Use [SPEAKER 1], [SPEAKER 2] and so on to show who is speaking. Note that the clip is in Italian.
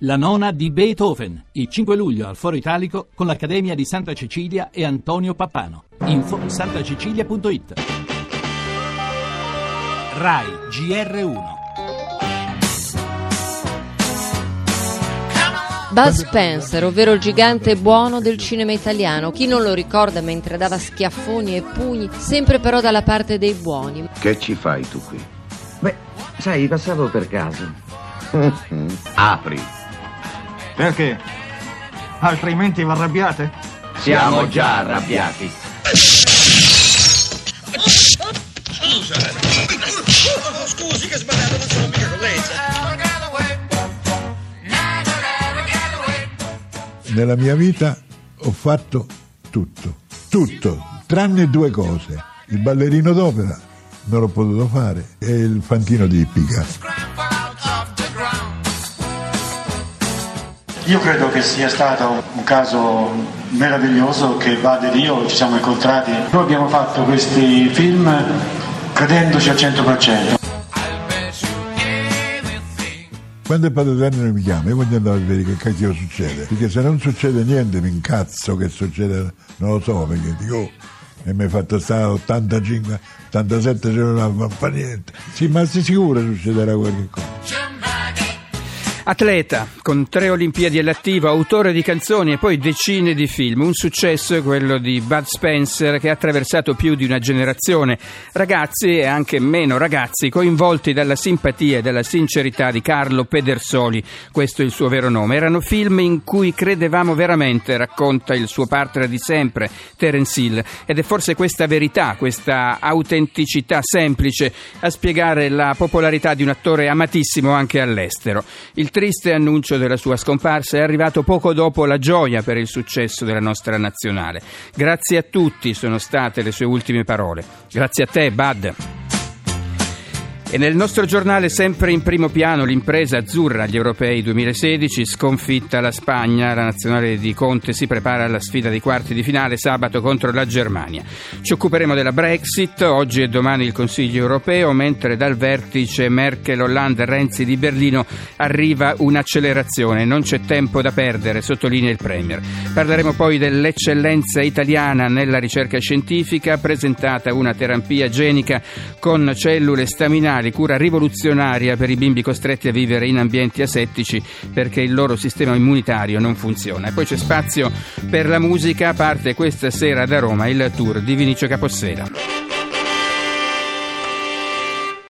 [SPEAKER 1] La nona di Beethoven, il 5 luglio al Foro Italico con l'Accademia di Santa Cecilia e Antonio Pappano. Info santacecilia.it RAI GR1
[SPEAKER 2] Buzz Spencer, ovvero il gigante buono del cinema italiano. Chi non lo ricorda mentre dava schiaffoni e pugni, sempre però dalla parte dei buoni.
[SPEAKER 3] Che ci fai tu qui?
[SPEAKER 4] Beh, sai, passavo per caso.
[SPEAKER 3] Apri.
[SPEAKER 5] Perché? Altrimenti vi arrabbiate?
[SPEAKER 3] Siamo già arrabbiati.
[SPEAKER 6] Scusi che sbagliato, non sono mica con lei.
[SPEAKER 7] Nella mia vita ho fatto tutto, tutto, tranne due cose. Il ballerino d'opera non l'ho potuto fare e il fantino di Ippica.
[SPEAKER 8] Io credo che sia stato un caso meraviglioso che Bade ed io ci siamo incontrati. Noi abbiamo fatto questi film credendoci al 100%.
[SPEAKER 7] Quando il padre Daniel mi chiama, io voglio andare a vedere che cacchio succede. Perché se non succede niente, mi incazzo che succede, non lo so, perché dico, oh, e mi hai fatto stare 85, 87 giorni, non fa niente. Sì, ma sei sicuro succederà qualche cosa?
[SPEAKER 9] Atleta, con tre Olimpiadi all'attivo, autore di canzoni e poi decine di film. Un successo è quello di Bud Spencer che ha attraversato più di una generazione. Ragazzi e anche meno ragazzi coinvolti dalla simpatia e dalla sincerità di Carlo Pedersoli, questo è il suo vero nome. Erano film in cui credevamo veramente, racconta il suo partner di sempre, Terence Hill. Ed è forse questa verità, questa autenticità semplice a spiegare la popolarità di un attore amatissimo anche all'estero. Il triste annuncio della sua scomparsa è arrivato poco dopo la gioia per il successo della nostra nazionale. Grazie a tutti sono state le sue ultime parole. Grazie a te, Bud. E nel nostro giornale sempre in primo piano l'impresa azzurra agli europei 2016, sconfitta la Spagna, la nazionale di Conte si prepara alla sfida dei quarti di finale sabato contro la Germania. Ci occuperemo della Brexit, oggi e domani il Consiglio europeo, mentre dal vertice Merkel, Hollande, Renzi di Berlino arriva un'accelerazione, non c'è tempo da perdere, sottolinea il Premier. Parleremo poi dell'eccellenza italiana nella ricerca scientifica, presentata una terapia genica con cellule staminali funzionali, cura rivoluzionaria per i bimbi costretti a vivere in ambienti asettici perché il loro sistema immunitario non funziona. E poi c'è spazio per la musica, parte questa sera da Roma il tour di Vinicio Capossela.